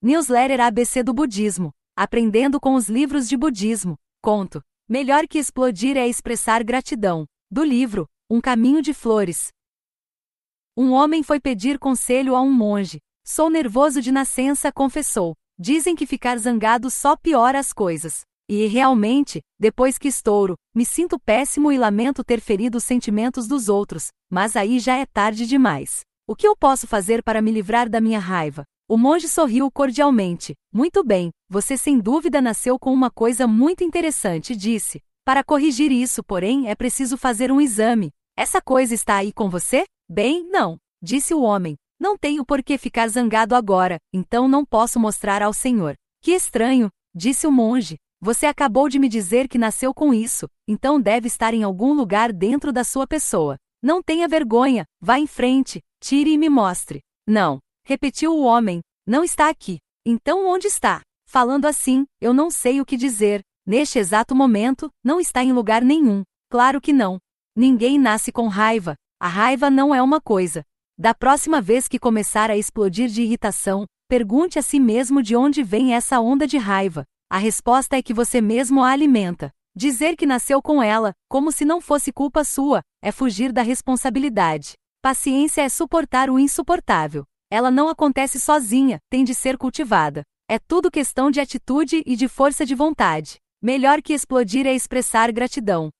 Newsletter ABC do Budismo. Aprendendo com os livros de budismo. Conto. Melhor que explodir é expressar gratidão. Do livro Um Caminho de Flores. Um homem foi pedir conselho a um monge. Sou nervoso de nascença, confessou. Dizem que ficar zangado só piora as coisas. E realmente, depois que estouro, me sinto péssimo e lamento ter ferido os sentimentos dos outros, mas aí já é tarde demais. O que eu posso fazer para me livrar da minha raiva? O monge sorriu cordialmente. Muito bem, você sem dúvida nasceu com uma coisa muito interessante, disse. Para corrigir isso, porém, é preciso fazer um exame. Essa coisa está aí com você? Bem, não, disse o homem. Não tenho por que ficar zangado agora, então não posso mostrar ao senhor. Que estranho, disse o monge. Você acabou de me dizer que nasceu com isso, então deve estar em algum lugar dentro da sua pessoa. Não tenha vergonha, vá em frente, tire e me mostre. Não, repetiu o homem, não está aqui. Então onde está? Falando assim, eu não sei o que dizer. Neste exato momento, não está em lugar nenhum. Claro que não. Ninguém nasce com raiva. A raiva não é uma coisa. Da próxima vez que começar a explodir de irritação, pergunte a si mesmo de onde vem essa onda de raiva. A resposta é que você mesmo a alimenta. Dizer que nasceu com ela, como se não fosse culpa sua, é fugir da responsabilidade. Paciência é suportar o insuportável. Ela não acontece sozinha, tem de ser cultivada. É tudo questão de atitude e de força de vontade. Melhor que explodir é expressar gratidão.